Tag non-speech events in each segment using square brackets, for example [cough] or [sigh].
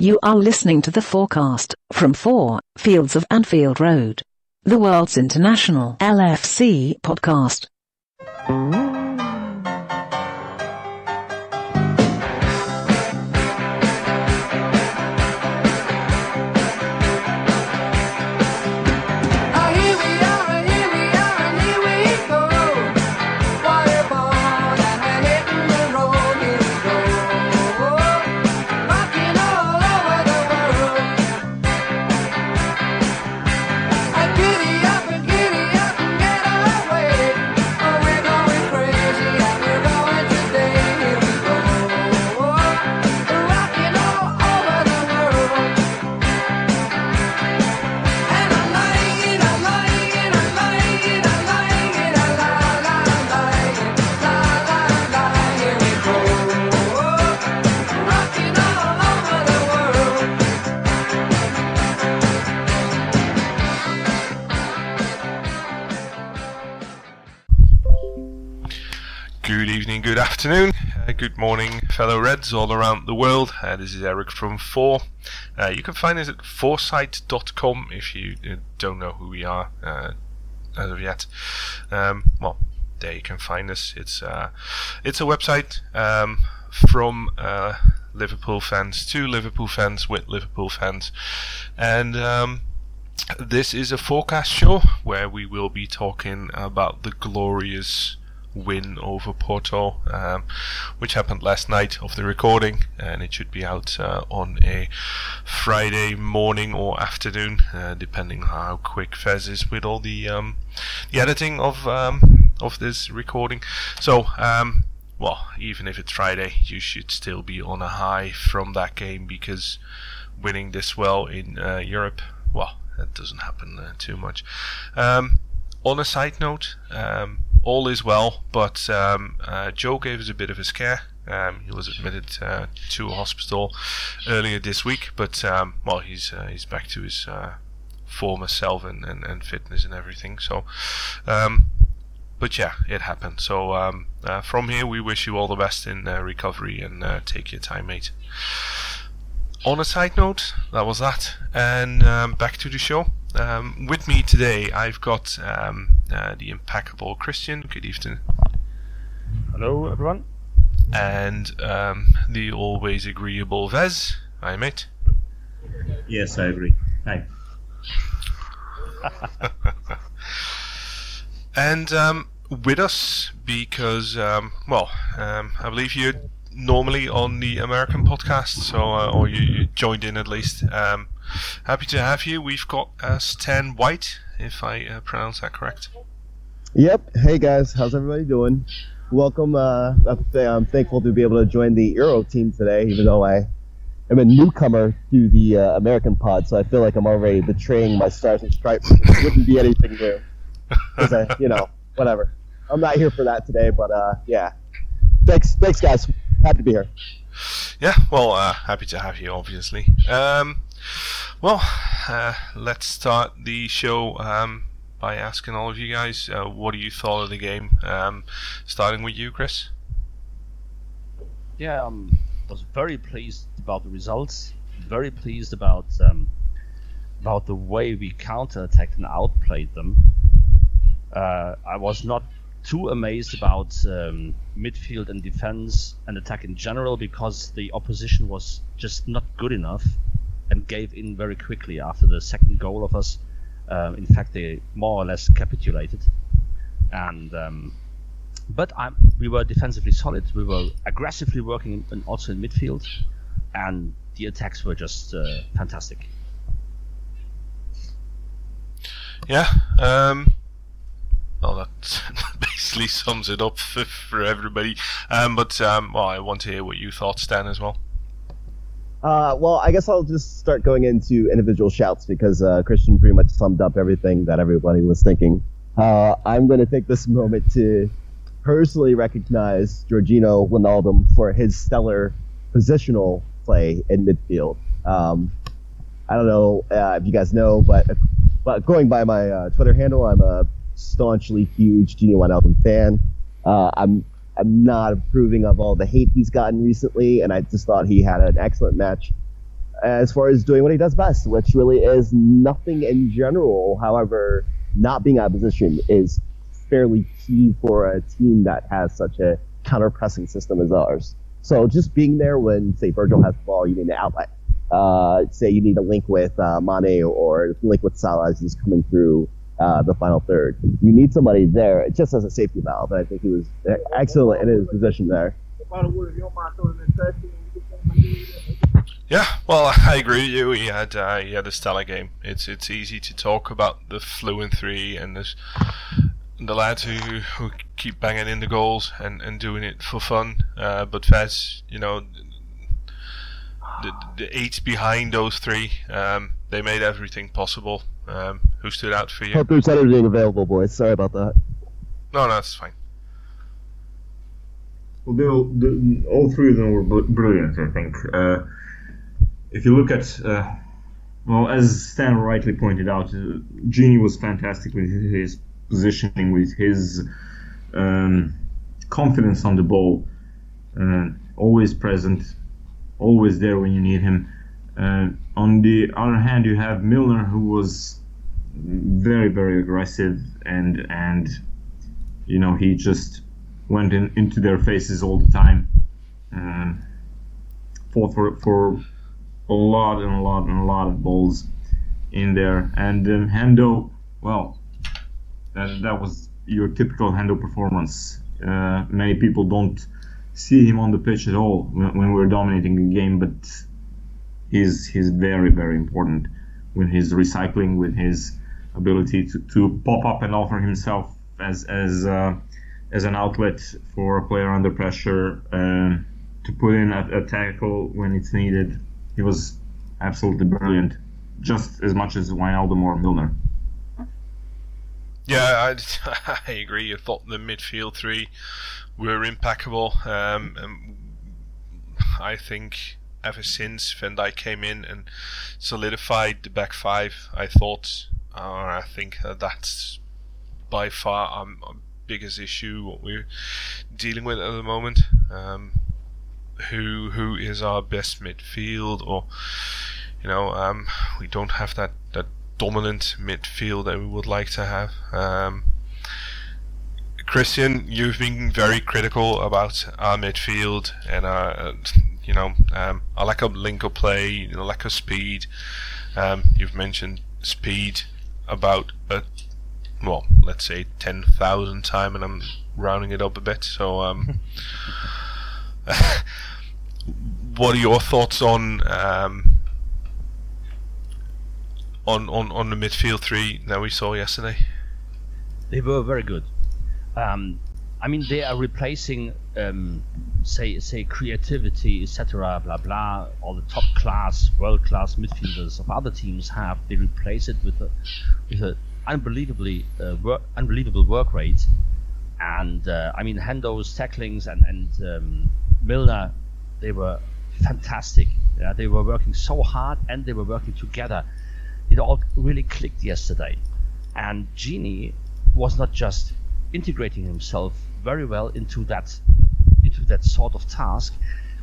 You are listening to the FOARcast from 4 Fields of Anfield Road, the world's international LFC podcast. Afternoon, uh, good morning, fellow Reds all around the world. Uh, this is Eric from 4. Uh, you can find us at foresight.com if you uh, don't know who we are uh, as of yet. Um, well, there you can find us. It's uh, it's a website um, from Liverpool fans to Liverpool fans with Liverpool fans, and um, this is a FOARcast show where we will be talking about the glorious win over Porto, um, which happened last night of the recording, and it should be out uh, on a Friday morning or afternoon, uh, depending how quick Ves is with all the um, the editing of um, of this recording. So. Um, well, even if it's Friday, you should still be on a high from that game because winning this well in uh, Europe, well, that doesn't happen uh, too much. Um, on a side note, um, all is well, but um, uh, Joe gave us a bit of a scare. Um, he was admitted uh, to a hospital earlier this week, but um, well, he's uh, he's back to his uh, former self and, and, and fitness and everything. So, um, but yeah, it happened. So um, uh, from here, we wish you all the best in uh, recovery and take your time, mate. On a side note, that was that, and um, back to the show. With me today, I've got uh, the impeccable Christian. Good evening. Hello, everyone. And um, the always agreeable Ves. Hi, mate. Yes, I agree. Hi. [laughs] And um, with us, because, um, well, um, I believe you're normally on the American podcast, so uh, or you, you joined in at least. Um, happy to have you. We've got uh, Stan White, if I uh, pronounce that correct. Yep. Hey guys, how's everybody doing? Welcome. Uh, I'm thankful to be able to join the Euro team today, even though I am a newcomer to the uh, American pod, so I feel like I'm already betraying my stars and stripes. It wouldn't be anything new. I, you know, whatever. I'm not here for that today, but uh, yeah. Thanks, thanks guys. Happy to be here. Yeah, well, uh, happy to have you, obviously. Um, well, uh, let's start the show um, by asking all of you guys uh, what do you thought of the game. Um, starting with you, Chris. Yeah, um, was very pleased about the results. Very pleased about um, about the way we counterattacked and outplayed them. Uh, I was not too amazed about um, midfield and defense and attack in general because the opposition was just not good enough and gave in very quickly after the second goal of us. Um, in fact, they more or less capitulated. And um, but I'm, we were defensively solid. We were aggressively working and also in midfield, and the attacks were just uh, fantastic. Yeah. Um, well, that [laughs] basically sums it up for, [laughs] for everybody. Um, but um, well, I want to hear what you thought, Stan, as well. Uh, well, I guess I'll just start going into individual shouts because uh, Christian pretty much summed up everything that everybody was thinking. Uh, I'm going to take this [laughs] moment to personally recognize Georginio Wijnaldum for his stellar positional play in midfield. Um, I don't know uh, if you guys know, but but going by my uh, Twitter handle, I'm a staunchly huge Gini Wijnaldum fan. Uh, I'm I'm not approving of all the hate he's gotten recently, and I just thought he had an excellent match as far as doing what he does best, which really is nothing in general. However, not being out of position is fairly key for a team that has such a counter pressing system as ours. So just being there when, say, Virgil has the ball, you need an outlet. Uh, say you need a link with uh, Mane or link with Salah as he's coming through uh, the final third. You need somebody there just as a safety valve. And I think he was excellent in his position there. Yeah, well, I agree with you. He had uh, he had a stellar game. It's it's easy to talk about the fluent three and the the lads who who keep banging in the goals and, and doing it for fun. Uh, but Ves, you know, the the eight behind those three, um, they made everything possible. Um, who stood out for you? Hope there's editing available, boys. Sorry about that. No, no, that's fine. Well, they all, the, all three of them were br- brilliant, I think. Uh, if you look at, uh, well, as Stan rightly pointed out, uh, Gini was fantastic with his positioning, with his um, confidence on the ball, uh, always present, always there when you need him. Uh, on the other hand, you have Milner, who was very, very aggressive, and and you know he just went in, into their faces all the time. Um, fought for for a lot and a lot and a lot of balls in there. And um, Hendo, well, that, that was your typical Hendo performance. Uh, many people don't see him on the pitch at all when, when we're dominating the game, but he's he's very very important with his recycling, with his ability to, to pop up and offer himself as as uh, as an outlet for a player under pressure, uh, to put in a, a tackle when it's needed. He was absolutely brilliant, just as much as Wijnaldum or Milner. Yeah, I, [laughs] I agree. I thought the midfield three were impeccable. Um, I think ever since Van Dijk came in and solidified the back five, I thought, I think uh, that's by far um, our biggest issue what we're dealing with at the moment. Um, who who is our best midfield, or you know, um, we don't have that that dominant midfield that we would like to have. Um, Christian, you've been very critical about our midfield and our, uh, you know, um, our lack of link up play, you know, lack of speed. Um, you've mentioned speed about a, well, let's say ten thousand time, and I'm rounding it up a bit. So, um, [laughs] what are your thoughts on um, on on on the midfield three that we saw yesterday? They were very good. Um, I mean, they are replacing, um, say, say creativity, etc., blah blah. All the top class, world class midfielders of other teams have. They replace it with a with a unbelievably uh, work, unbelievable work rate. And uh, I mean, Hendo's tacklings and and um, Milner, they were fantastic. Yeah, they were working so hard and they were working together. It all really clicked yesterday. And Gini was not just integrating himself very well into that into that sort of task,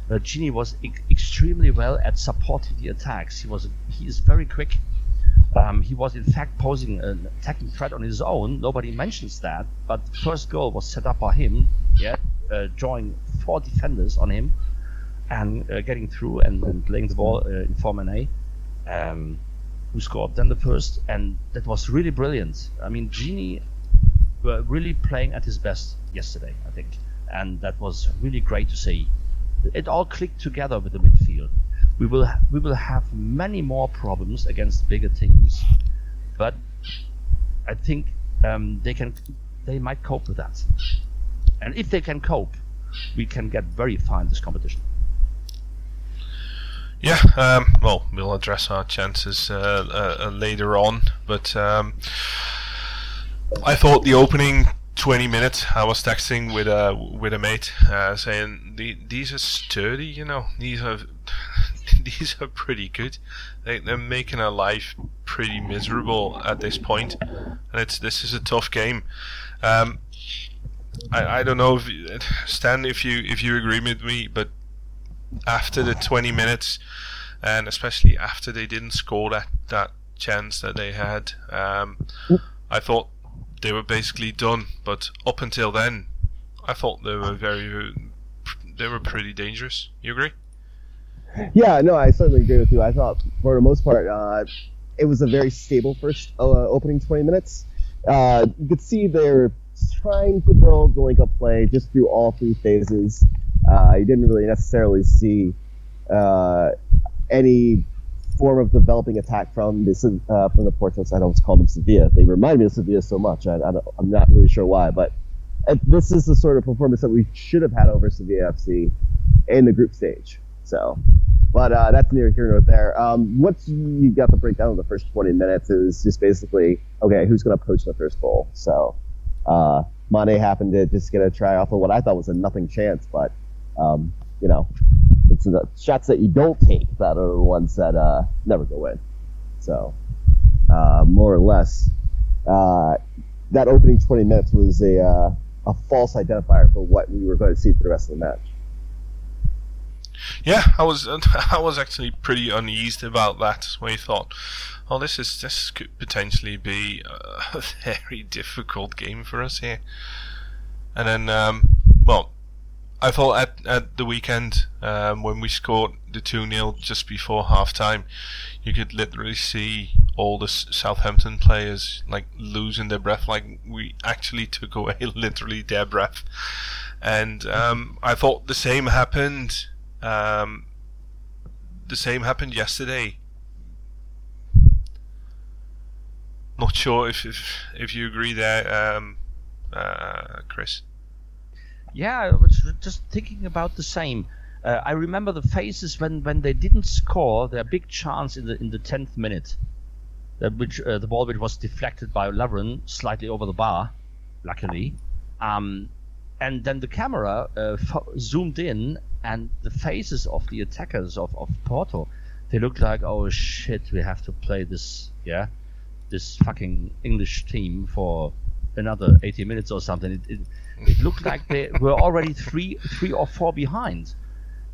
but Gini was e- extremely well at supporting the attacks. He was he is very quick. Um, he was in fact posing an attacking threat on his own. Nobody mentions that, but the first goal was set up by him. Yeah, uh, drawing four defenders on him and uh, getting through and, and playing the ball uh, in for Mane, um, who scored then the first, and that was really brilliant. I mean, Gini were really playing at his best yesterday, I think, and that was really great to see. It all clicked together with the midfield. We will we will have many more problems against bigger teams, but I think um, they can they might cope with that, and if they can cope, we can get very far in this competition. Yeah, um, well, we'll address our chances uh, uh, later on, but um, I thought the opening 20 minutes I was texting with a with a mate uh, saying the, these are sturdy, you know, these are [laughs] these are pretty good. They, they're making our life pretty miserable at this point, and it's this is a tough game. Um, I, I don't know if Stan if you if you agree with me, but after the 20 minutes, and especially after they didn't score that that chance that they had, um, I thought they were basically done. But up until then, I thought they were very they were pretty dangerous. You agree? Yeah, no, I certainly agree with you. I thought, for the most part, uh, it was a very stable first uh, opening 20 minutes. Uh, you could see they're trying to build the link up play just through all three phases. Uh, you didn't really necessarily see uh, any form of developing attack from this uh, from the Porto side. I always call them Sevilla. They remind me of Sevilla so much. I, I'm not really sure why, but uh, this is the sort of performance that we should have had over Sevilla FC in the group stage. So, but uh, that's near here nor there. Um, once you got the breakdown of the first 20 minutes, was just basically okay, who's going to poach the first goal? So, uh, Mane happened to just get a try off of what I thought was a nothing chance, but um, you know, it's the shots that you don't take that are the ones that uh, never go in. So, uh, more or less, uh, that opening 20 minutes was a uh, a false identifier for what we were going to see for the rest of the match. Yeah, I was [laughs] I was actually pretty uneased about that. When I thought, oh, this is this could potentially be [laughs] a very difficult game for us here. And then, um, well, I thought at at the weekend um, when we scored the two 0 just before half time, you could literally see all the Southampton players like losing their breath, like we actually took away [laughs] literally their breath. And um, I thought the same happened um, the same happened yesterday. Not sure if if, if you agree there, um, uh, Chris. Yeah, I was just thinking about the same. Uh, I remember the phases when, when they didn't score their big chance in the in the tenth minute, uh, which uh, the ball which was deflected by Lovren slightly over the bar, luckily, um, and then the camera uh, fo- zoomed in and the faces of the attackers of, of Porto, they looked like oh shit we have to play this yeah, this fucking English team for another 80 minutes or something. It, it, [laughs] it looked like they were already three three or four behind.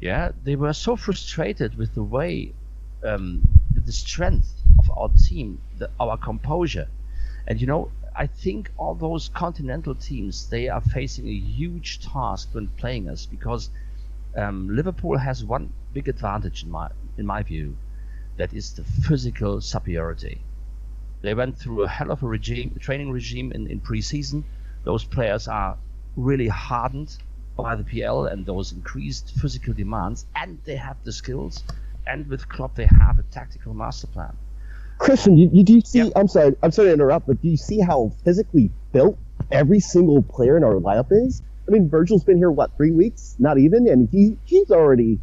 Yeah, they were so frustrated with the way, um, with the strength of our team, the, our composure, and you know, I think all those continental teams they are facing a huge task when playing us because um, Liverpool has one big advantage in my in my view, that is the physical superiority. They went through a hell of a regime, training regime in, in pre-season. Those players are really hardened by the PL and those increased physical demands, and they have the skills. And with Klopp, they have a tactical master plan. Christian, you, you do you see? I'm sorry, I'm sorry to interrupt, but do you see how physically built every single player in our lineup is? I mean, Virgil's been here what three weeks, not even, and he he's already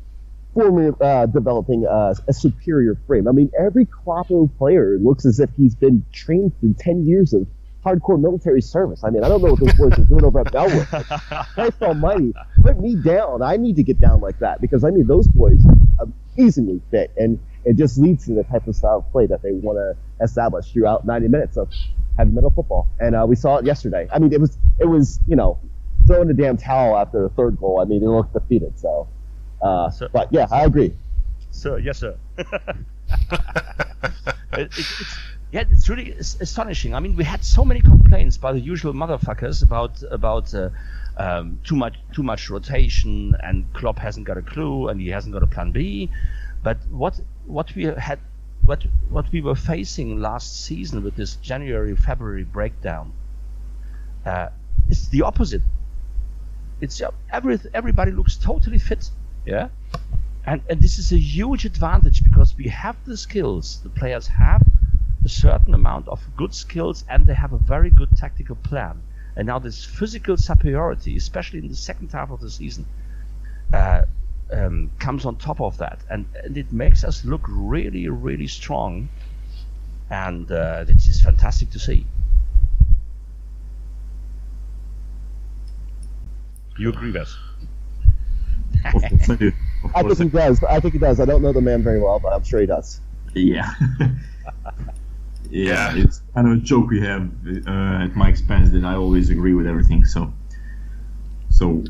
forming, uh, developing uh, a superior frame. I mean, every Kloppo player looks as if he's been trained through ten years of hardcore military service. I mean, I don't know what those boys are doing over at Melwood. [laughs] Christ Almighty, put me down. I need to get down like that because I mean, those boys are amazingly fit, and it just leads to the type of style of play that they want to establish throughout 90 minutes of heavy metal football. And uh, we saw it yesterday. I mean, it was it was you know throwing the damn towel after the third goal. I mean, they looked defeated. So, uh, So- but yeah, I agree. Sir, yes, sir. [laughs] it, it, it's, yeah, it's really as- astonishing. I mean, we had so many complaints by the usual motherfuckers about about uh, um, too much too much rotation, and Klopp hasn't got a clue, and he hasn't got a plan B. But what what we had what what we were facing last season with this January February breakdown uh, is the opposite. It's uh, every everybody looks totally fit. Yeah and, and this is a huge advantage because we have the skills. The players have a certain amount of good skills and they have a very good tactical plan. And now this physical superiority, especially in the second half of the season, uh, um, comes on top of that, and, and it makes us look really, really strong. And uh, it is fantastic to see. You agree, Ves? Of course I do. Of I course think he does. I think he does. I don't know the man very well, but I'm sure he does. Yeah. [laughs] yeah, it's kind of a joke we have uh, at my expense that I always agree with everything. So, so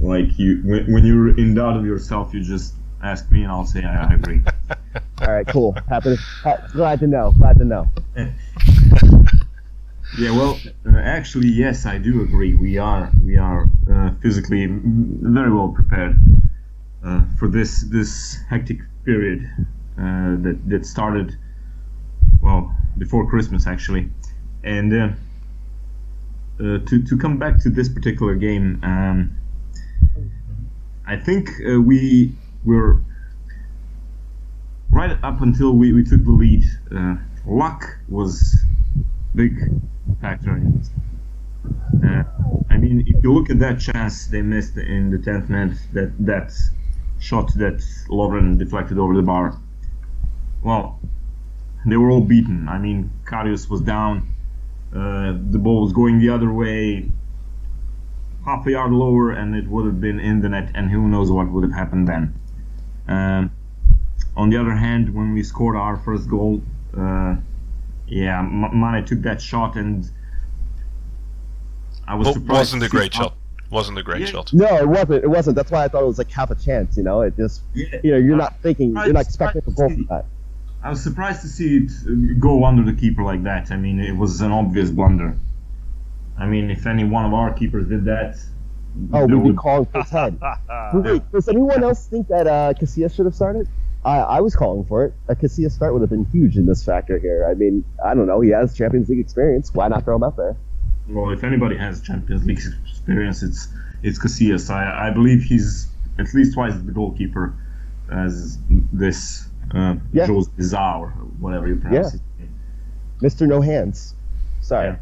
like you, when, when you're in doubt of yourself, you just ask me, and I'll say I, I agree. [laughs] All right, cool. Happy, ha- glad to know. Glad to know. [laughs] Yeah, well, uh, actually, yes, I do agree. We are we are uh, physically very well prepared uh, for this this hectic period uh, that that started well before Christmas actually, and uh, uh, to to come back to this particular game, um, I think uh, we were right up until we, we took the lead. Uh, luck was big factor in it. Uh, I mean, if you look at that chance they missed in the 10th minute, that that shot that Lovren deflected over the bar, well, they were all beaten. I mean, Karius was down, uh, the ball was going the other way, half a yard lower, and it would have been in the net, and who knows what would have happened then. Um, on the other hand, when we scored our first goal, uh, yeah, M- Mane took that shot, and I was Well, surprised. wasn't a great how- shot. Wasn't a great Yeah. shot. No, it wasn't. It wasn't. That's why I thought it was like half a chance. You know, it just Yeah, you know you're I- not thinking, I you're not expecting a surprised goal to from see- that. I was surprised to see it uh, go under the keeper like that. I mean, it was an obvious blunder. I mean, if any one of our keepers did that, Oh, we'd be would- calling for his head. Wait, wait, does anyone else think that uh, Casillas should have started? I, I was calling for it. A Casillas start would have been huge in this factor here. I mean, I don't know. He has Champions League experience. Why not throw him out there? Well, if anybody has Champions League experience, it's it's Casillas. I, I believe he's at least twice the goalkeeper as this uh, Yeah. Jose Bizarre, or whatever you pronounce Yeah. Mister No Hands. Sorry.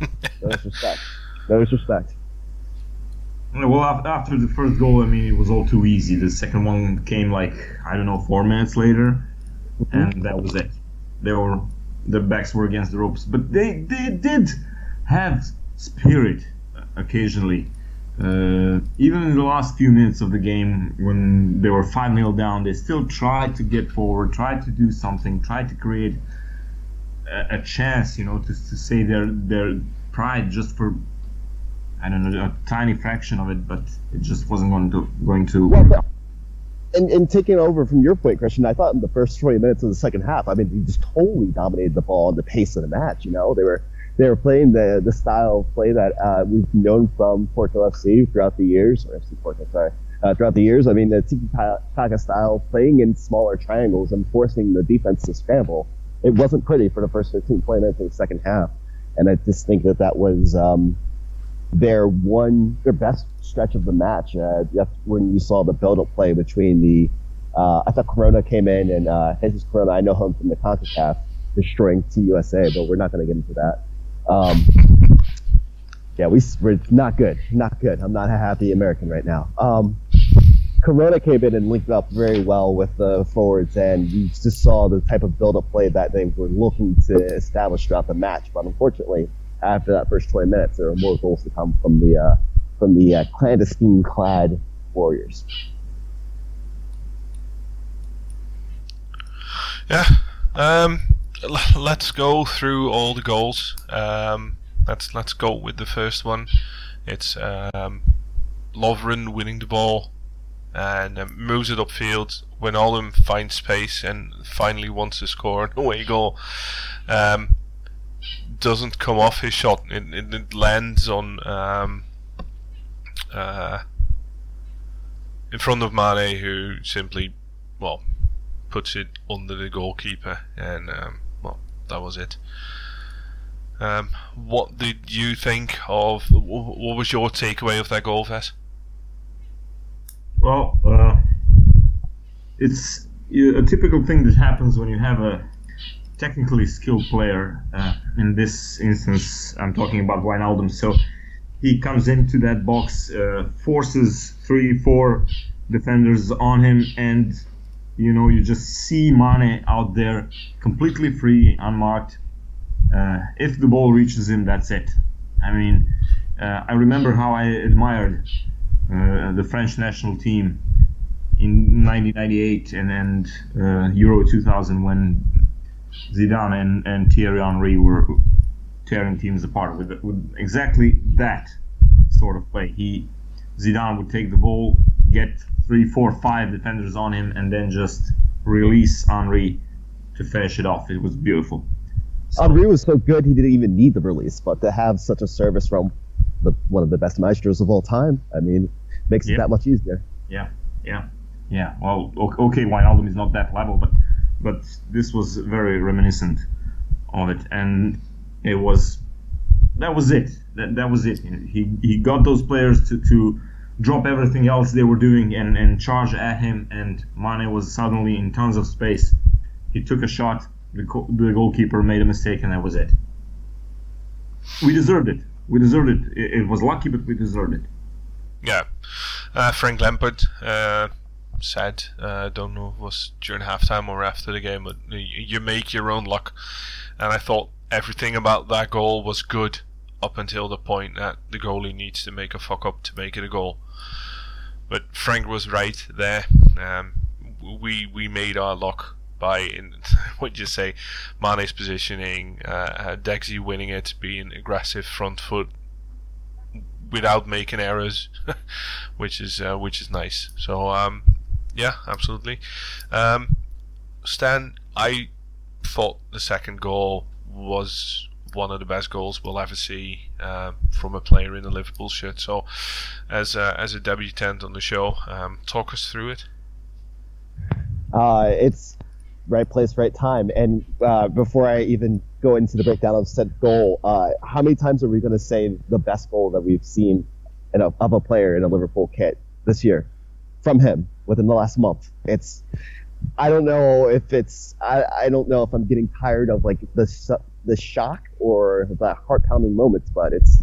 Yeah. [laughs] No disrespect. No disrespect. Well, after the first goal, I mean, it was all too easy. The second one came like I don't know, four minutes later, and that was it. They were their backs were against the ropes, but they they did have spirit occasionally. Uh, even in the last few minutes of the game, when they were 5 0 down, they still tried to get forward, tried to do something, tried to create a, a chance, you know, to, to say their their pride just for I don't know, a tiny fraction of it, but it just wasn't going to going to. Well, but, and, and taking over from your point, Christian, I thought in the first 20 minutes of the second half, I mean, he just totally dominated the ball and the pace of the match. You know, they were they were playing the the style of play that uh, we've known from Porto FC throughout the years, or FC Porto, sorry, uh, throughout the years. I mean, the tiki taka style, playing in smaller triangles and forcing the defense to scramble. It wasn't pretty for the first 15, 20 minutes of the second half, and I just think that that was. Um, their one their best stretch of the match. Uh, when you saw the build-up play between the. Uh, I thought Corona came in and uh, Jesus Corona. I know him from the Concacaf, destroying TUSA, but we're not going to get into that. Um, yeah, we we're not good, not good. I'm not a happy American right now. Um, Corona came in and linked up very well with the forwards, and you just saw the type of build-up play that they were looking to establish throughout the match. But unfortunately, after that first 20 minutes, there were more goals to come from the uh, from the uh, clandestine-clad Warriors. Yeah. Um, [laughs] let's go through all the goals. Um, let's let's go with the first one. It's um, Lovren winning the ball and um, moves it upfield. Wijnaldum finds space and finally wants to score an away goal. Um, doesn't come off his shot. It, it, it lands on um, uh, in front of Mane, who simply, well, puts it under the goalkeeper, and um, that was it. Um, what did you think of? What was your takeaway of that goal, Ves? Well, uh, it's a typical thing that happens when you have a technically skilled player. Uh, in this instance, I'm talking about Wijnaldum. So he comes into that box, uh, forces three, four defenders on him, and you know you just see Mane out there completely free, unmarked. Uh, if the ball reaches him, that's it. I mean, uh, I remember how I admired uh, the French national team in 1998 and, and uh, Euro 2000 when Zidane and, and Thierry Henry were tearing teams apart with, with exactly that sort of play. He Zidane would take the ball, get three, four, five defenders on him, and then just release Henry to finish it off. It was beautiful. So- Henry was so good he didn't even need the release, but to have such a service from the, one of the best maestros of all time, I mean, makes Yeah. it that much easier. Yeah, yeah, yeah. Well, okay, Wijnaldum is not that level, but but this was very reminiscent of it, and it was that was it. That that was it. He he got those players to to drop everything else they were doing and and charge at him, and Mane was suddenly in tons of space. He took a shot. The, go- the goalkeeper made a mistake, and that was it. We deserved it. We deserved it. It, it was lucky, but we deserved it. Yeah. Uh, Frank Lampard uh, said, uh, don't know if it was during halftime or after the game, but you make your own luck. And I thought everything about that goal was good up until the point that the goalie needs to make a fuck up to make it a goal. But Frank was right there. Um, we we made our luck by in [laughs] what you say, Mane's positioning, uh, uh, Dexy winning it, being aggressive front foot without making errors, [laughs] which is uh, which is nice. So um, yeah, absolutely. Um, Stan, I thought the second goal was one of the best goals we'll ever see uh, from a player in a Liverpool shirt. So, as a, as a debutant on the show, um, talk us through it. Uh, it's right place, right time. And uh, before I even go into the breakdown of said goal, uh, how many times are we going to say the best goal that we've seen a, of a player in a Liverpool kit this year from him within the last month? It's I don't know if it's I, I don't know if I'm getting tired of like the the shock or the heart pounding moments, but it's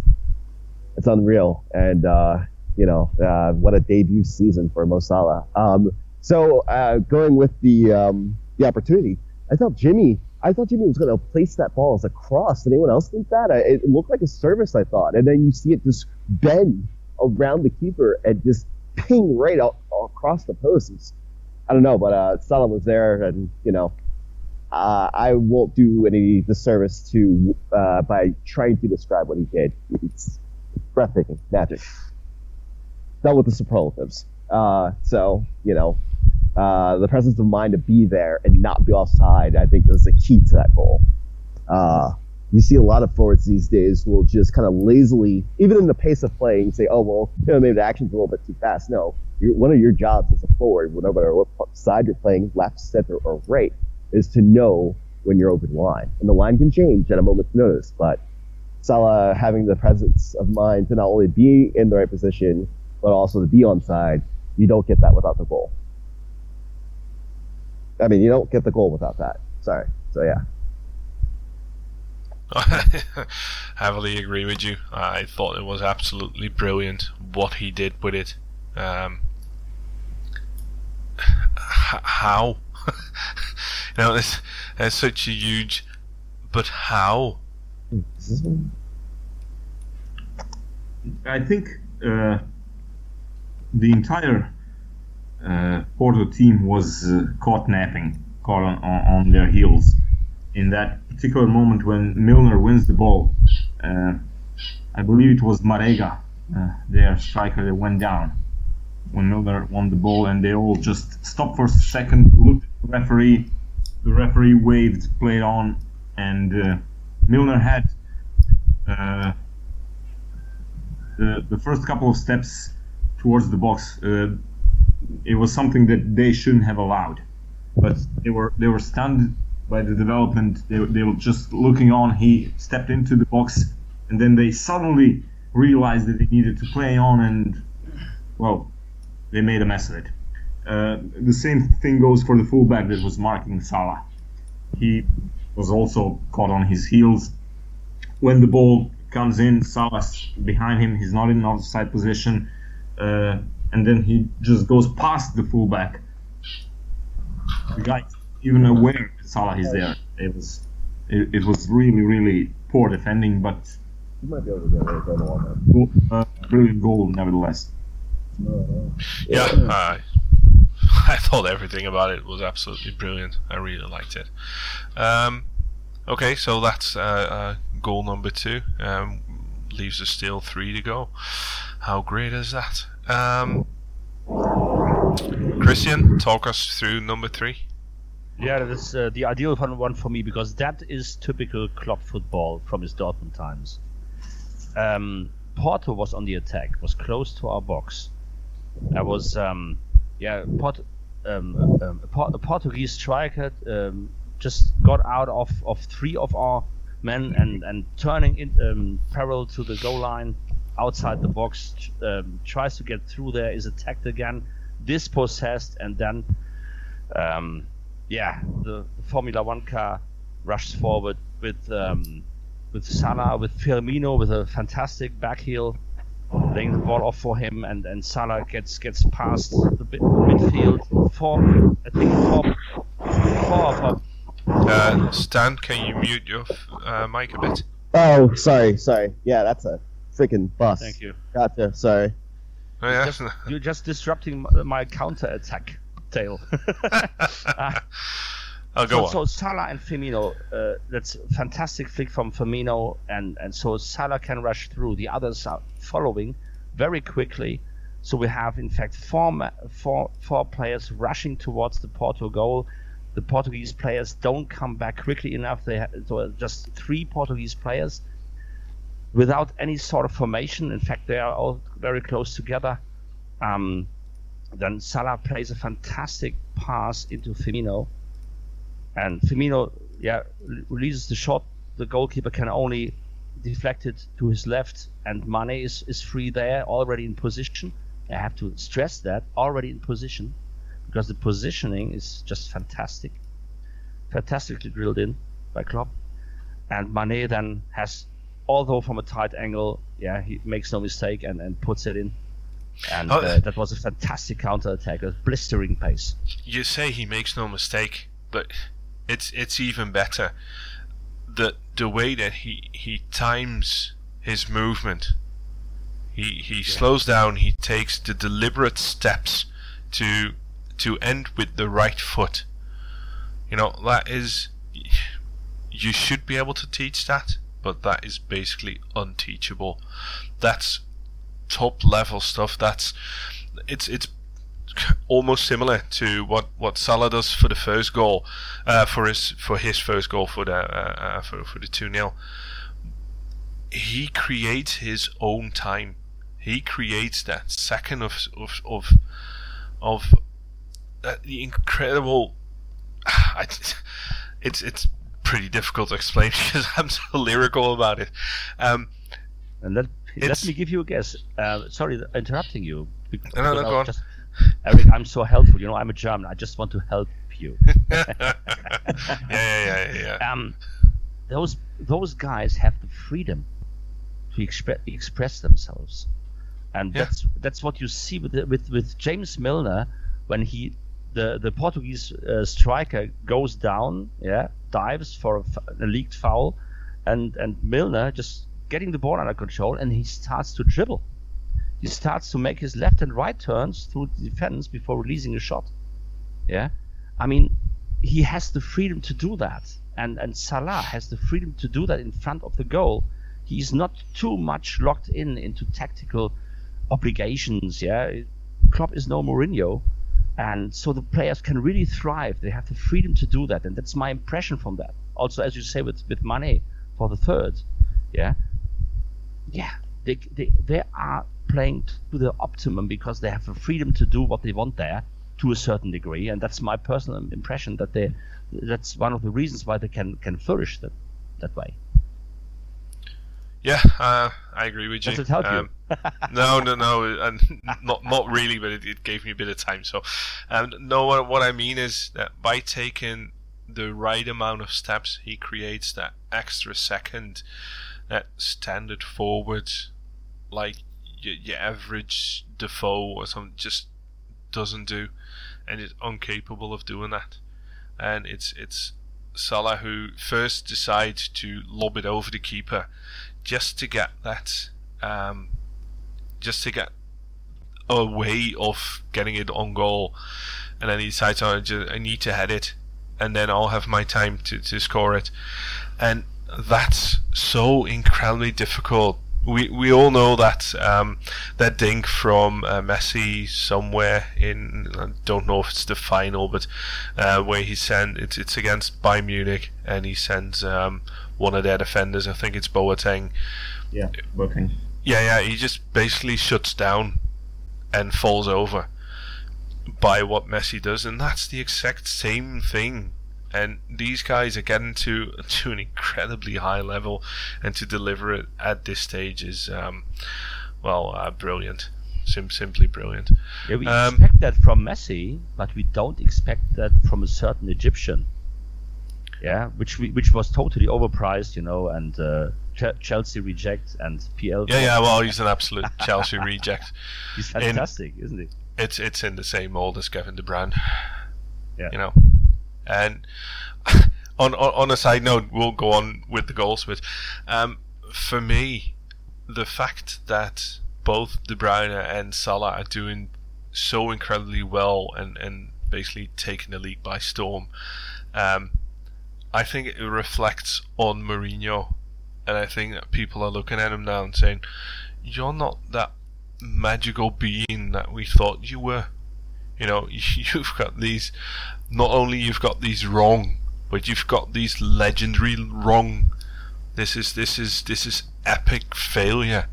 it's unreal. And uh, you know uh, what a debut season for Mo Salah. Um, so uh, going with the um, the opportunity, I thought Jimmy. I thought Jimmy was going to place that ball as a cross. Did anyone else think that? It looked like a service, I thought, and then you see it just bend around the keeper and just ping right out, across the post. I don't know, but uh, Salah was there, and you know, uh, I won't do any disservice to uh, by trying to describe what he did. It's breathtaking, magic. Done with the superlatives. Uh, so you know, uh, the presence of mind to be there and not be offside, I think, is the key to that goal. Uh, you see a lot of forwards these days will just kind of lazily, even in the pace of play, and say, "Oh well, you [laughs] know, maybe the action's a little bit too fast." No, one of your jobs as a forward, no matter what side you're playing, left, center, or right, is to know when you're the line, and the line can change at a moment's notice. But Salah having the presence of mind to not only be in the right position, but also to be on side, you don't get that without the goal. I mean, you don't get the goal without that. Sorry. So yeah. I [laughs] heavily agree with you. I thought it was absolutely brilliant what he did with it. Um, [laughs] h- how? [laughs] you know, it's, it's such a huge. But how? I think uh, the entire uh, Porto team was uh, caught napping, caught on, on, on their heels in that particular moment when Milner wins the ball. Uh, I believe it was Marega, uh, their striker, that went down when Milner won the ball, and they all just stopped for a second, looked at the referee. The referee waved, played on, and uh, Milner had uh, the, the first couple of steps towards the box. Uh, it was something that they shouldn't have allowed, but they were they were stunned by the development. They, they were just looking on. He stepped into the box, and then they suddenly realized that they needed to play on, and well, they made a mess of it. Uh, the same thing goes for the fullback that was marking Salah. He was also caught on his heels. When the ball comes in, Salah's behind him. He's not in an offside position, uh, and then he just goes past the fullback. The guy even aware that Salah is there. It was it, it was really really poor defending, but You might be able to get right on the wall uh, brilliant goal nevertheless. Yeah, I, I thought everything about it was absolutely brilliant. I really liked it. Um, okay, so that's uh, uh, goal number two. Um, leaves us still three to go. How great is that? Um, Christian, talk us through number three. Yeah, that's uh, the ideal one, for me because that is typical Klopp football from his Dortmund times. Um, Porto was on the attack, was close to our box. I was, um, yeah, Port, um, um, a, Port- a Portuguese striker um, just got out of, of three of our men and, and turning in um, parallel to the goal line outside the box, um, tries to get through there, is attacked again, dispossessed, and then um, yeah, the, the Formula One car rushes forward with with Salah, with Firmino, with a fantastic back heel, laying the ball off for him, and, and Salah gets gets past the bit, midfield. Four, I think four, four of our Uh, Stan, can you mute your uh, mic a bit? Oh, sorry, sorry. Yeah, that's a freaking bus. Thank you. Gotcha. Sorry. Oh, yeah. Just, you're just disrupting my, my counter attack, Tail. [laughs] [laughs] I'll go so, on. so Salah and Firmino, uh, that's a fantastic flick from Firmino, and, and so Salah can rush through. The others are following very quickly. So we have, in fact, four, ma- four, four players rushing towards the Porto goal. The Portuguese players don't come back quickly enough. They ha- so just three Portuguese players without any sort of formation. In fact, they are all very close together. Um, then Salah plays a fantastic pass into Firmino and Firmino, yeah, releases the shot. The goalkeeper can only deflect it to his left, and Mane is, is free there, already in position. I have to stress that already in position, because the positioning is just fantastic, fantastically drilled in by Klopp. And Mane then has, although from a tight angle, yeah, he makes no mistake and, and puts it in. And Oh. uh, that was a fantastic counter attack, a blistering pace. You say he makes no mistake, but it's it's even better. The the way that he he times his movement. He he slows down. He takes the deliberate steps to to end with the right foot. You know that is. You should be able to teach that, but that is basically unteachable. That's top level stuff. That's it's it's almost similar to what, what Salah does for the first goal, uh, for his for his first goal for the uh, uh, for for the two 0 He creates his own time. He creates that second of of of of uh, the incredible. [sighs] I, it's it's pretty difficult to explain [laughs] because I'm so lyrical about it. Um, And let, let me give you a guess. Uh, sorry, interrupting you. no, no, go on. Just, Eric, I'm so helpful. You know, I'm a German. I just want to help you. [laughs] [laughs] yeah, yeah, yeah, yeah, um, those those guys have the freedom to expre- express themselves, and Yeah. that's that's what you see with the, with with James Milner when he the the Portuguese uh, striker goes down, yeah, dives for a, f- a leaked foul, and and Milner just getting the ball under control, and he starts to dribble. He starts to make his left and right turns through the defense before releasing a shot. Yeah, I mean, he has the freedom to do that, and and Salah has the freedom to do that in front of the goal. He's not too much locked in into tactical obligations. Yeah, Klopp is no Mourinho, and so the players can really thrive. They have the freedom to do that, and that's my impression from that. Also, as you say with with Mane for the third, yeah, yeah, they they they are playing to the optimum because they have the freedom to do what they want there to a certain degree, and that's my personal impression that they that's one of the reasons why they can can flourish that that way. Yeah, uh, I agree with you. Does it help you? Um, [laughs] no, no, no, and not not really, but it, it gave me a bit of time. So, um, no, what, what I mean is that by taking the right amount of steps, he creates that extra second, that standard forward, like your, your average Defoe or something, just doesn't do, and is incapable of doing that. And it's it's Salah who first decides to lob it over the keeper, just to get that, um, just to get a way of getting it on goal, and then he decides, oh, I need to head it, and then I'll have my time to, to score it, and that's so incredibly difficult we we all know that um, that dink from uh, Messi somewhere in I don't know if it's the final, but uh, where he sent it's it's against Bayern Munich and he sends um, one of their defenders. I think it's Boateng. Yeah, working. Yeah, yeah. He just basically shuts down and falls over by what Messi does, and that's the exact same thing. And these guys are getting to [laughs] to an incredibly high level, and to deliver it at this stage is, um, well, uh, brilliant. Sim- simply brilliant. Yeah, we Um, expect that from Messi, but we don't expect that from a certain Egyptian. Yeah, which we, which was totally overpriced, you know, and uh, Ch- Chelsea reject and PL. Yeah, yeah. Well, [laughs] he's an absolute Chelsea reject. he's in- fantastic, isn't he? It's it's in the same mold as Kevin De Bruyne. Yeah. You know, and [laughs] on, on on a side note, we'll go on with the goals. Um, for me, the fact that both De Bruyne and Salah are doing so incredibly well and and basically taking the league by storm, um, I think it reflects on Mourinho, and I think that people are looking at him now and saying, "You're not that magical being that we thought you were." You know, [laughs] you've got these. Not only you've got these wrong, but you've got these legendary wrong. This is this is this is epic failure,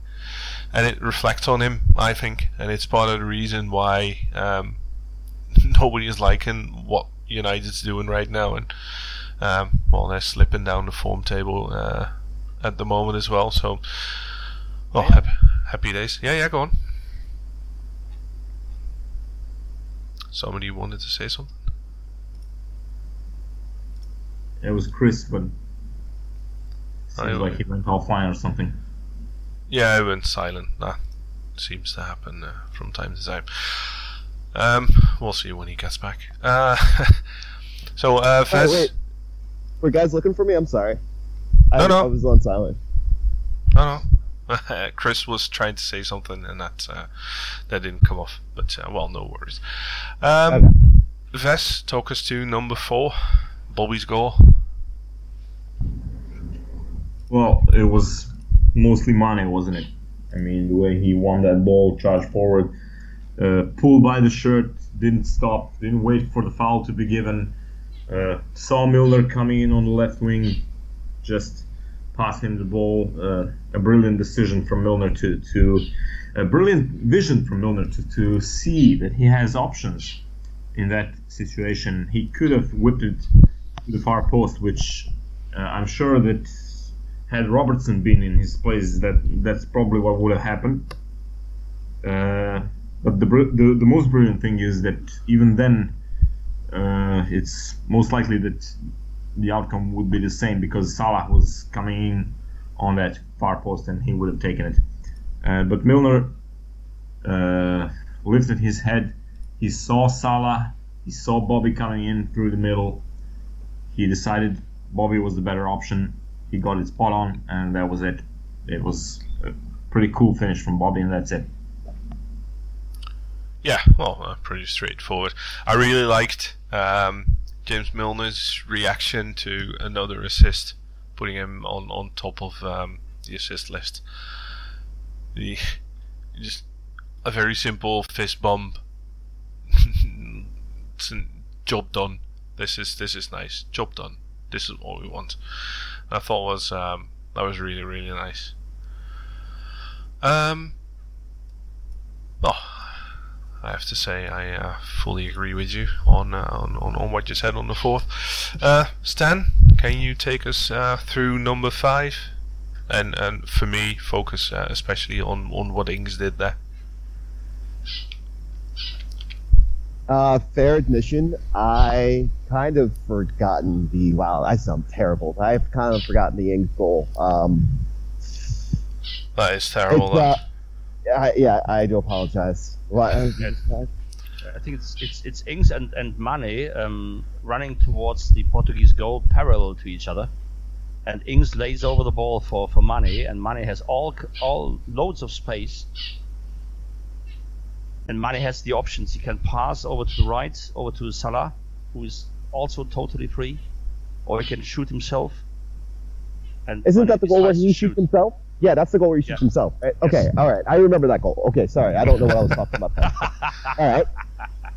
and it reflects on him, I think, and it's part of the reason why um, [laughs] nobody is liking what United's doing right now, and um, well, they're slipping down the form table uh, at the moment as well. So, well, Yeah. happy, happy days. Yeah, yeah, go on. Somebody wanted to say something. It was Chris, but seems I- like he went offline or something. Yeah, I went silent. That seems to happen uh, from time to time. Um, we'll see when he gets back. Uh, [laughs] so, uh, Oh, wait. Were guys looking for me? I'm sorry. I, No, no. I was on silent. no, no. [laughs] Chris was trying to say something, and that uh, that didn't come off. But uh, well, no worries. Um, Okay. Ves, talk us to number four, Bobby's goal. Well, it was mostly Mane, wasn't it? I mean, the way he won that ball, charged forward, uh, pulled by the shirt, didn't stop, didn't wait for the foul to be given. Uh, saw Milner coming in on the left wing, just him the ball. Uh, a brilliant decision from Milner to, to a brilliant vision from Milner to, to see that he has options in that situation. He could have whipped it to the far post, which uh, I'm sure that had Robertson been in his place, that that's probably what would have happened. Uh, but the, the the most brilliant thing is that even then, uh, it's most likely that the outcome would be the same because Salah was coming in on that far post and he would have taken it. Uh, but Milner uh, lifted his head. He saw Salah. He saw Bobby coming in through the middle. He decided Bobby was the better option. He got it spot on, and that was it. It was a pretty cool finish from Bobby, and that's it. Yeah, well, uh, pretty straightforward. I really liked um, James Milner's reaction to another assist, putting him on, on top of um, the assist list. The just a very simple fist bump. [laughs] job done. This is this is nice. Job done. This is what we want. I thought was um, that was really really nice. Um. Oh, I have to say I uh, fully agree with you on, uh, on on on what you said on the fourth. Uh, Stan, can you take us uh, through number five? And and for me, focus uh, especially on on what Ings did there. Uh, fair admission, I kind of forgotten the. Wow, I sound terrible. I've kind of forgotten the Ings goal. Um, That is terrible. It's, then. I, yeah, I do apologize. What? I think it's it's it's Ings and and Mane um, running towards the Portuguese goal parallel to each other, and Ings lays over the ball for for Mane, and Mane has all all loads of space, and Mane has the options. He can pass over to the right, over to Salah, who is also totally free, or he can shoot himself. And Isn't Mane that the goal where decides to he shoot. shoots himself? Yeah, that's the goal where he shoots himself. Right? Okay, all right. I remember that goal. Okay, sorry. I don't know what I was talking about. Then. [laughs] all right.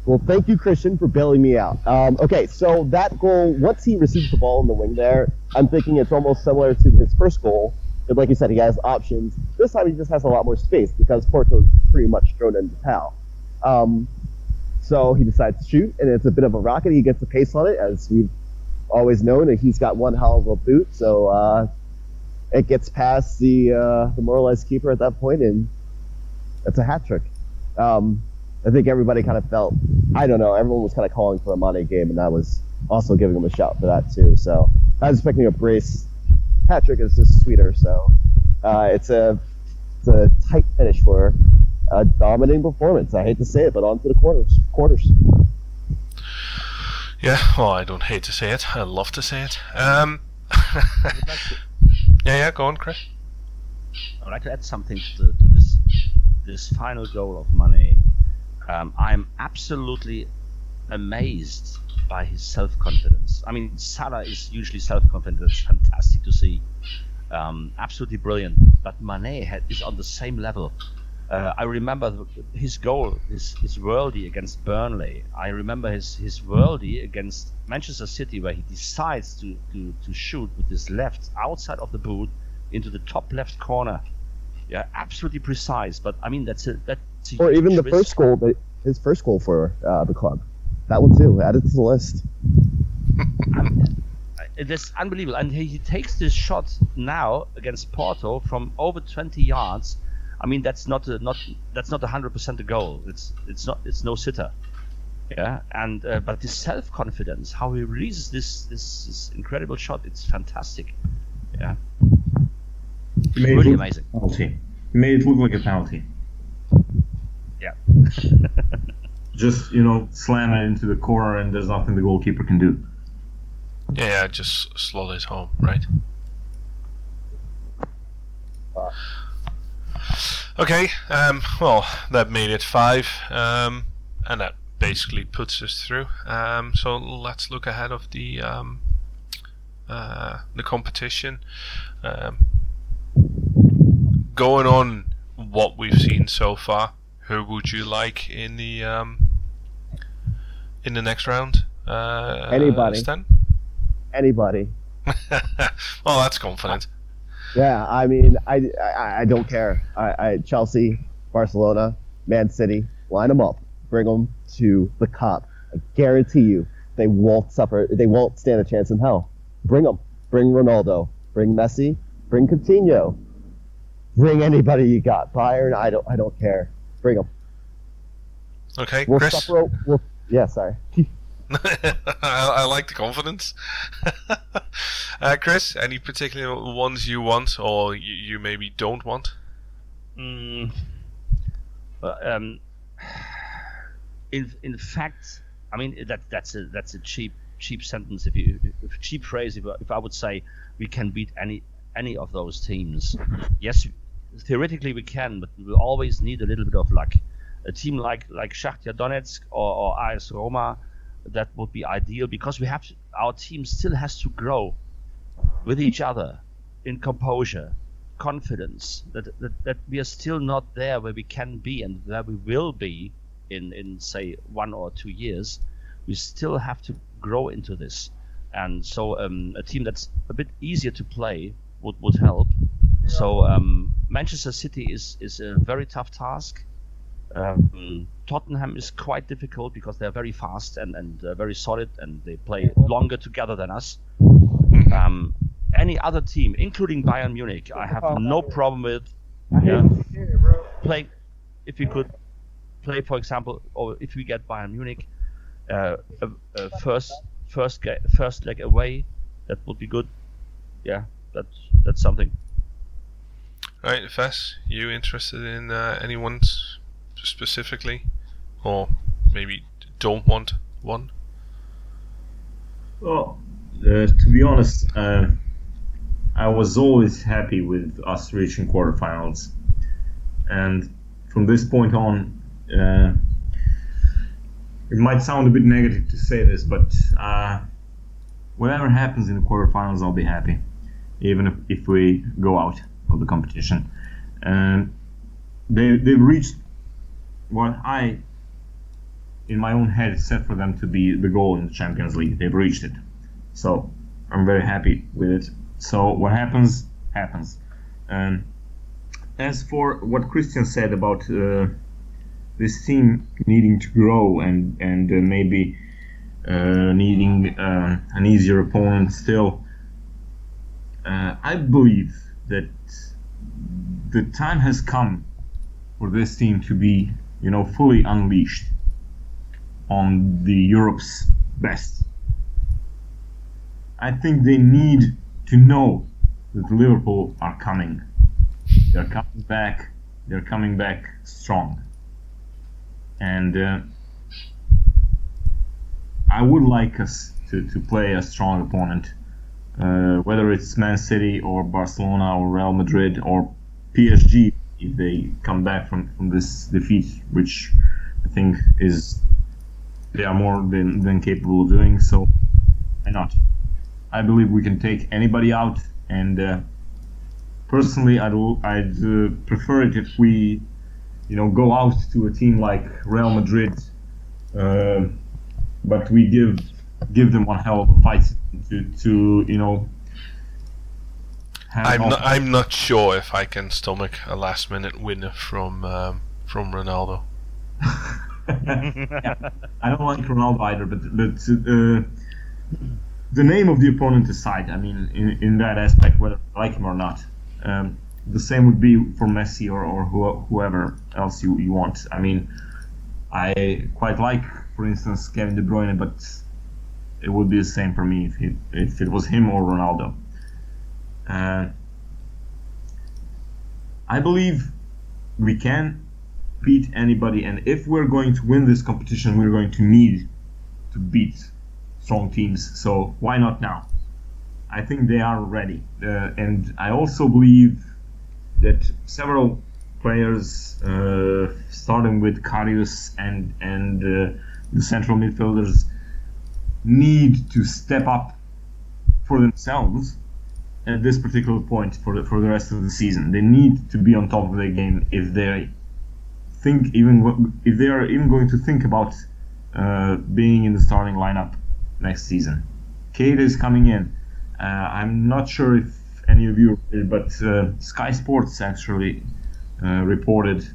Well, thank you, Christian, for bailing me out. Um, okay, so that goal, once he receives the ball in the wing there, I'm thinking it's almost similar to his first goal. But like you said, he has options. This time he just has a lot more space because Porto's pretty much thrown into Pal. Um, so he decides to shoot, and it's a bit of a rocket. He gets the pace on it, as we've always known, and he's got one hell of a boot. So uh, it gets past the uh, the moralized keeper at that point, and it's a hat trick. Um, I think everybody kind of felt, I don't know, everyone was kind of calling for a Mane game, and I was also giving him a shout for that too. So I was expecting a brace. Hat trick is just sweeter, so uh, it's a it's a tight finish for a dominating performance. I hate to say it, but on to the quarters. Quarters. Yeah, well, I don't hate to say it. I love to say it. Um, [laughs] yeah, yeah, go on, Chris. I would like to add something to, to this this final goal of Mane. Um, I'm absolutely amazed by his self confidence. I mean, Salah is usually self confident. It's fantastic to see. Um, absolutely brilliant. But Mane had, is on the same level. Uh, I remember his goal, his, his worldie against Burnley. I remember his, his worldie against Manchester City, where he decides to, to, to shoot with his left outside of the boot into the top left corner. Yeah, absolutely precise. But I mean, that's a that's a Or even the risk. first goal, that his first goal for uh, the club. That one too. Added to the list. It is unbelievable, and he, he takes this shot now against Porto from over 20 yards. I mean, that's not a, not that's not 100% a goal. It's it's not it's no sitter. Yeah, and uh, but this self confidence, how he releases this, this this incredible shot, it's fantastic. Yeah, He made it really look amazing. penalty. He made it look like a penalty. Yeah. [laughs] [laughs] Just you know, slam it into the corner, and there's nothing the goalkeeper can do. Yeah, yeah, just slot it home, right? Okay, um, well, that made it five, um, and that basically puts us through. Um, so let's look ahead of the um, uh, the competition. Um, going on what we've seen so far, who would you like in the um, in the next round? Uh, Anybody. Stan? Anybody. [laughs] well, that's confident. Yeah, I mean, I, I, I don't care. I, I Chelsea, Barcelona, Man City, line them up, bring them to the cup. I guarantee you, they won't suffer. They won't stand a chance in hell. Bring them. Bring Ronaldo. Bring Messi. Bring Coutinho. Bring anybody you got. Bayern. I don't. I don't care. Bring them. Okay, We'll Chris. suffer. We'll, yeah, sorry. [laughs] I, [laughs] I like the confidence. [laughs] uh, Chris, any particular ones you want or you, you maybe don't want? Mm, um, in in fact, I mean that that's a that's a cheap cheap sentence. If you if cheap phrase, if, I- if I would say we can beat any any of those teams, yes, theoretically we can, but we always need a little bit of luck. A team like like Shakhtar Donetsk or, or AS Roma, that would be ideal because we have to, our team still has to grow with each other in composure, confidence that, that that we are still not there where we can be and where we will be in in say one or two years. We still have to grow into this, and so um, a team that's a bit easier to play would would help. So um, Manchester City is is a very tough task. Um, Tottenham is quite difficult because they're very fast and and uh, very solid, and they play longer together than us. Um, any other team, including Bayern Munich, I have no problem with. Yeah, play if we could play, for example, or if we get Bayern Munich, uh, a, a first first ga- first leg away, that would be good. Yeah, that's that's something. Right, Ves, you interested in uh, anyone s- specifically? Or maybe don't want one? Well, uh, to be honest, uh, I was always happy with us reaching quarterfinals, and from this point on, uh, it might sound a bit negative to say this, but uh, whatever happens in the quarterfinals, I'll be happy, even if, if we go out. of the competition. And they they've reached what I in my own head set for them to be the goal in the Champions League. They've reached it. So I'm very happy with it. So what happens happens. Um, as for what Christian said about uh, this team needing to grow and and uh, maybe uh, needing uh, an easier opponent still, uh, I believe that the time has come for this team to be, you know, fully unleashed on the Europe's best. I think they need to know that Liverpool are coming. They're coming back. They're coming back strong. And uh, I would like us to, to play a strong opponent, uh, whether it's Man City or Barcelona or Real Madrid or PSG if they come back from, from this defeat, which I think is they are more than, than capable of doing. So why not? I believe we can take anybody out, and uh, personally, I'd I'd uh, prefer it if we, you know, go out to a team like Real Madrid, uh, but we give give them one hell of a fight to to you know. Hand I'm not, I'm not sure if I can stomach a last minute winner from um, from Ronaldo. [laughs] Yeah. I don't like Ronaldo either, but but uh, the name of the opponent aside, I mean, in, in that aspect, whether I like him or not, um, the same would be for Messi or, or who, whoever else you, you want. I mean, I quite like, for instance, Kevin De Bruyne, but it would be the same for me if it, if it was him or Ronaldo. Uh, I believe we can beat anybody, and if we're going to win this competition, we're going to need to beat strong teams. So why not now? I think they are ready, uh, and I also believe that several players, uh, starting with Karius and and uh, the central midfielders, need to step up for themselves at this particular point for the, for the rest of the season. They need to be on top of their game if they think even if they are even going to think about uh, being in the starting lineup next season. Keita is coming in. Uh, I'm not sure if any of you, but uh, Sky Sports actually uh, reported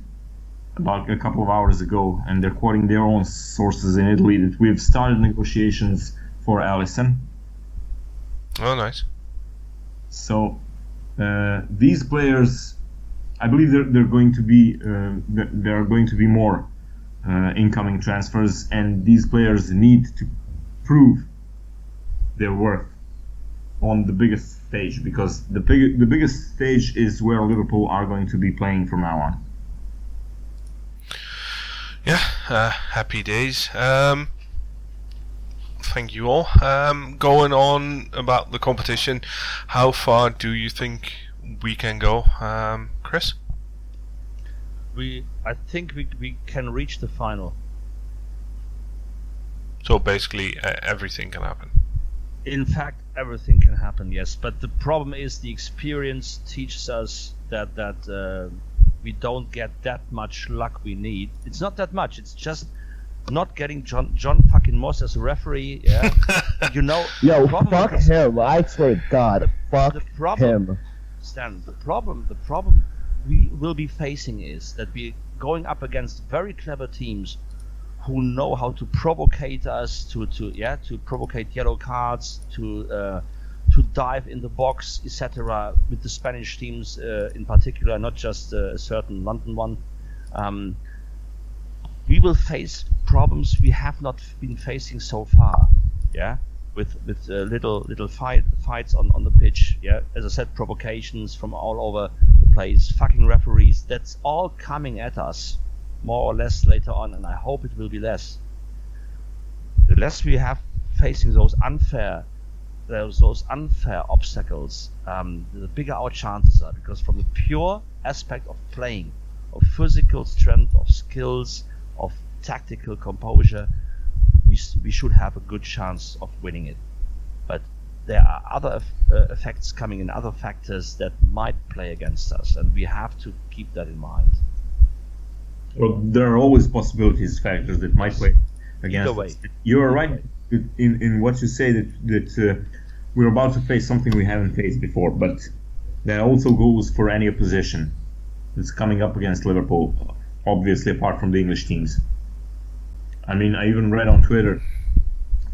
about a couple of hours ago, and they're quoting their own sources in Italy that we've started negotiations for Alisson. Oh, nice. So uh, these players, I believe they're, they're going to be uh, there are going to be more uh, incoming transfers, and these players need to prove their worth on the biggest stage because the big, the biggest stage is where Liverpool are going to be playing from now on. Yeah, uh, happy days. Um, thank you all. Um, going on about the competition, how far do you think we can go, um, Chris? we, I think we, we can reach the final. So basically, uh, everything can happen. In fact, everything can happen. Yes, but the problem is the experience teaches us that that uh, we don't get that much luck we need. It's not that much. It's just not getting Jon Jon fucking Moss as a referee. Yeah, [laughs] you know. Yo, fuck is- him. I swear to God, fuck the problem- him. Stan, the problem, the problem we will be facing is that we're going up against very clever teams who know how to provocate us to, to yeah to provocate yellow cards to uh, to dive in the box etc with the Spanish teams uh, in particular not just uh, a certain London one um, we will face problems we have not been facing so far yeah with with uh, little little fight fights on, on the pitch. Yeah, as I said, provocations from all over the place, fucking referees. That's all coming at us, more or less later on, and I hope it will be less. The less we have facing those unfair, those those unfair obstacles, um, the bigger our chances are. Because from the pure aspect of playing, of physical strength, of skills, of tactical composure, we, we should have a good chance of winning it. But there are other uh, effects coming in, other factors that might play against us, and we have to keep that in mind. Well, there are always possibilities, factors that might play against Either way. us. You are Either right way. in, in what you say that that uh, we're about to face something we haven't faced before, but that also goes for any opposition that's coming up against Liverpool. Obviously, apart from the English teams. I mean, I even read on Twitter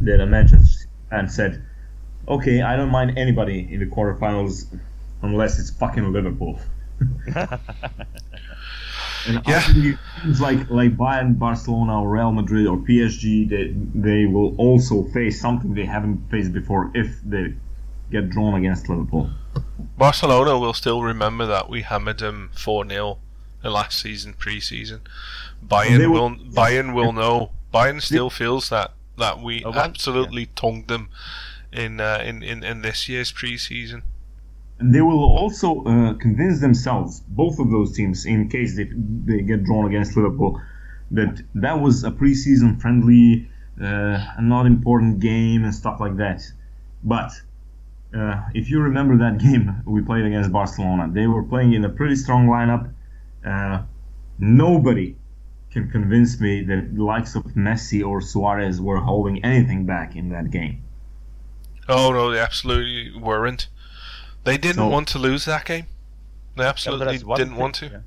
that a Manchester and said, "Okay, I don't mind anybody in the quarterfinals unless it's fucking Liverpool." [laughs] And Yeah. I think teams like like Bayern, Barcelona, or Real Madrid, or PSG, they they will also face something they haven't faced before if they get drawn against Liverpool. Barcelona will still remember that we hammered them 4 0 the last season, pre season. Bayern will, will- Bayern will know. Bayern still feels that, that we Oh, absolutely tongued them in, uh, in, in, in this year's pre season. And they will also uh, convince themselves, both of those teams, in case they, they get drawn against Liverpool, that that was a preseason friendly, uh, not important game and stuff like that. But uh, if you remember that [laughs] game we played against Barcelona, they were playing in a pretty strong lineup. Uh, nobody can convince me that the likes of Messi or Suarez were holding anything back in that game. Oh, no, they absolutely weren't. They didn't So- want to lose that game. They absolutely that's one didn't thing, want to. yeah.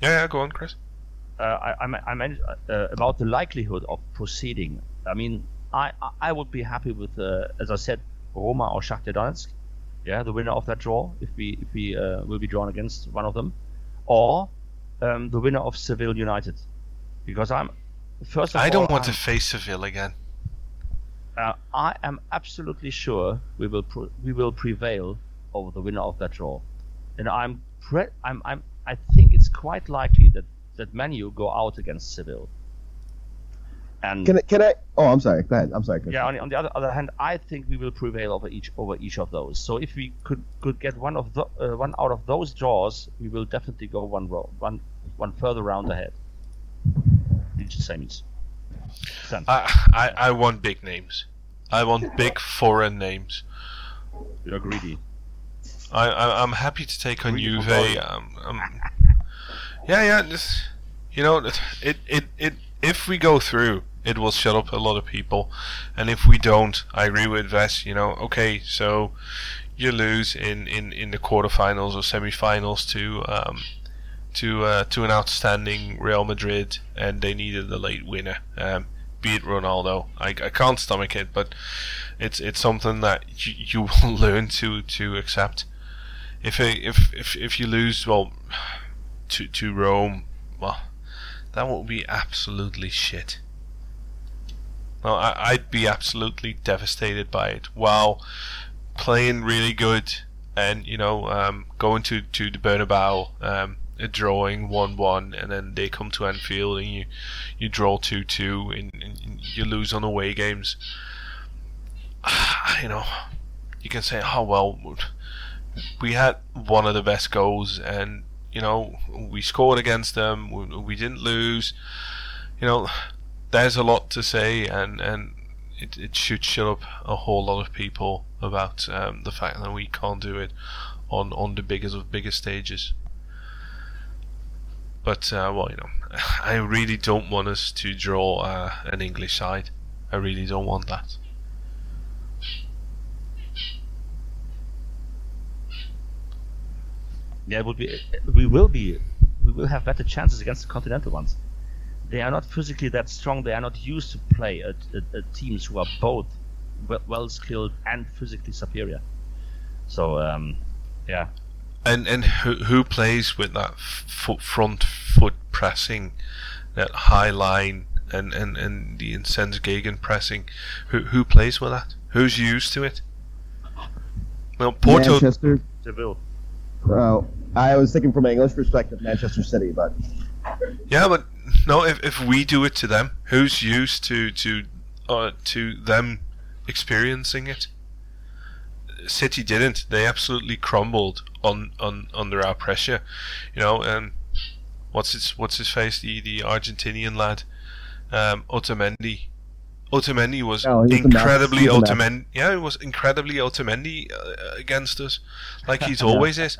Yeah, yeah, go on, Chris. uh, I, I, I meant uh, about the likelihood of proceeding. I mean, I, I- I would be happy with, uh, as I said, Roma or Shakhtar Donetsk. Yeah, the winner of that draw, if we if we uh, will be drawn against one of them, or um, the winner of Seville United, because I'm first of I don't want I'm- to face Seville again. uh, I am absolutely sure we will pro- we will prevail over the winner of that draw, and I'm pre- I'm, I'm I think it's quite likely that that Manu go out against Seville. And Can I, can I? Oh, I'm sorry. Go ahead. I'm sorry. Chris. yeah, on, on the other, other hand, I think we will prevail over each over each of those. So if we could could get one of the, uh, one out of those draws, we will definitely go one row, one one further round ahead. Each semis. Done. I, I, I want big names. I want big foreign names. You're greedy. I, I I'm happy to take on Greedy Juve. Um, um, yeah, yeah. This, you know, it, it it it if we go through, it will shut up a lot of people, and if we don't, I agree with Ves. You know, okay, so you lose in in in the quarterfinals or semifinals to um to uh, to an outstanding Real Madrid, and they needed a late winner. Um, be it Ronaldo, I, I can't stomach it, but it's it's something that you, you [laughs] will learn to to accept. If if if if you lose, well, to to Rome, well, that will be absolutely shit. Well, I, I'd be absolutely devastated by it. While playing really good, and you know, um, going to to the Bernabeu, um, a drawing one one, and then they come to Anfield and you you draw two two, and, and you lose on away games. [sighs] You know, you can say, oh well, we had one of the best goals, and you know we scored against them. We, we didn't lose. You know, there's a lot to say, and and it, it should shut up a whole lot of people about um, the fact that we can't do it on on the biggest of biggest stages. But uh, well, you know, [laughs] I really don't want us to draw uh, an English side. I really don't want that. Yeah, it would be. We will be. We will have better chances against the continental ones. They are not physically that strong. They are not used to play at, at, at teams who are both well, skilled and physically superior. So, um, yeah, And and who who plays with that foot front foot pressing, that high line and and and the intense gegen pressing? Who who plays with that? Who's used to it? Well, Porto. Manchester. Seville. Oh, I was thinking from an English perspective, Manchester City, but Yeah, but no. If if we do it to them, who's used to to uh, to them experiencing it? City didn't. They absolutely crumbled on, on under our pressure. You know, and what's his what's his face? The the Argentinian lad, um, Otamendi. Otamendi was No, he max- incredibly he Otamendi. Yeah, it was incredibly Otamendi uh, against us, like he's [laughs] always is.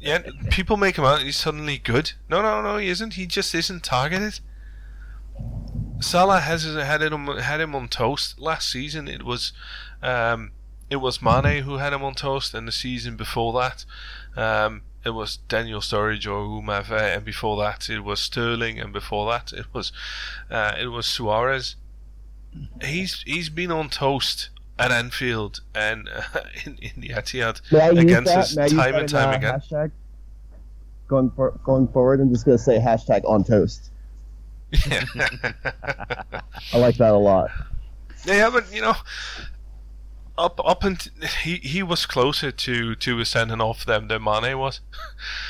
Yeah, people make him out. He's suddenly good. No, no, no, he isn't. He just isn't targeted. Salah has had him had him on toast last season. It was, um, it was Mane who had him on toast, and the season before that, um, it was Daniel Sturridge or whomever, and before that it was Sterling, and before that it was, uh, it was Suarez. He's he's been on toast at Anfield and uh, [laughs] in, in the Etihad May I use against us time and time again. Hashtag going for going forward. I'm just gonna say hashtag on toast. [laughs] I like that a lot. Yeah, but you know, up up and he he was closer to to a sending off them than Mane was.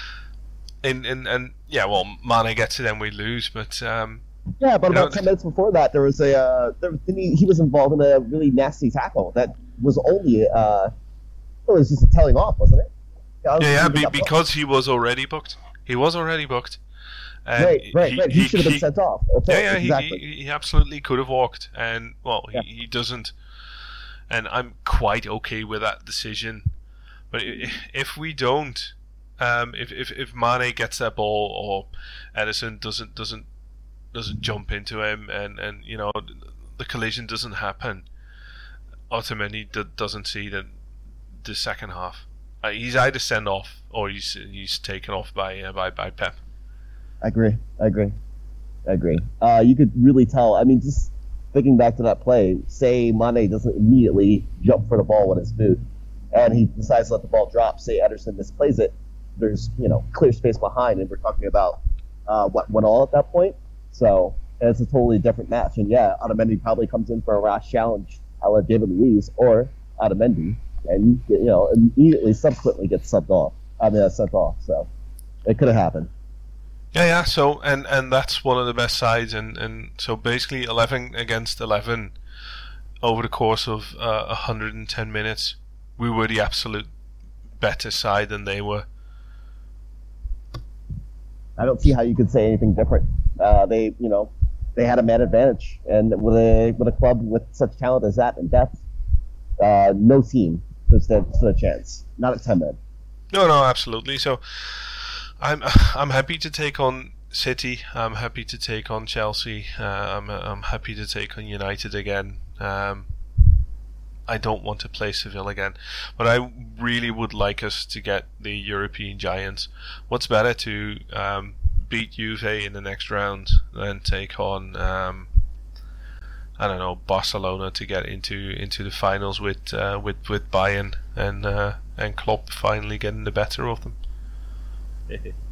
[laughs] and and and yeah, well, Mane gets it and we lose, but um, Yeah, but know, about ten minutes before that, there was a uh, there, didn't he, he was involved in a really nasty tackle that was only uh, it was just a telling off, wasn't it? I was yeah, yeah, be, because he was already booked. He was already booked. And right, right, right. He, should have been sent off. Okay, Yeah, yeah, exactly. he, he, he absolutely could have walked, and well, Yeah. he, he doesn't, and I'm quite okay with that decision. But if we don't, um, if if if Mane gets that ball or Ederson doesn't doesn't doesn't jump into him, and and you know the collision doesn't happen, Otamendi d- doesn't see the the second half. Uh, he's either sent off or he's he's taken off by uh, by by Pep. I agree. I agree. I agree. Uh, you could really tell. I mean, just thinking back to that play, say Mane doesn't immediately jump for the ball with his boot, and he decides to let the ball drop. Say Ederson misplays it. There's you know clear space behind, and we're talking about uh, what went all at that point. So it's a totally different match. And yeah, Otamendi probably comes in for a rash challenge, a la David Luiz or Otamendi, and you know immediately subsequently gets subbed off. I mean, uh, sent off. So it could have happened. Yeah, yeah. So and and that's one of the best sides, and and so basically eleven against eleven over the course of uh, 110 minutes, we were the absolute better side than they were. I don't see how you could say anything different. Uh, they, you know, they had a man advantage, and with a with a club with such talent as that and depth, uh, no team stood, stood a chance. Not at ten men. No, no, absolutely. So I'm [laughs] I'm happy to take on City. I'm happy to take on Chelsea. Uh, I'm I'm happy to take on United again. Um, I don't want to play Seville again, but I really would like us to get the European giants. What's better to um, beat Juve in the next round than take on um, I don't know Barcelona to get into into the finals with uh, with with Bayern and uh, and Klopp finally getting the better of them. [laughs]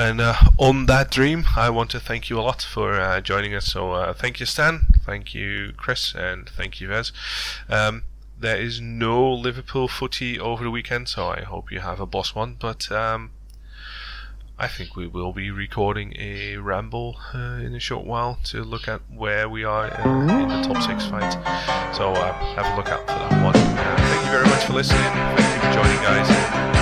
And uh, on that dream, I want to thank you a lot for uh, joining us. So uh, thank you, Stan. Thank you, Chris, and thank you, Ves. Um, there is no Liverpool footy over the weekend, so I hope you have a boss one. But um, I think we will be recording a ramble uh, in a short while to look at where we are in, in the top six fight. So uh, have a look out for that one. Uh, thank you very much for listening. Thank you for joining, guys.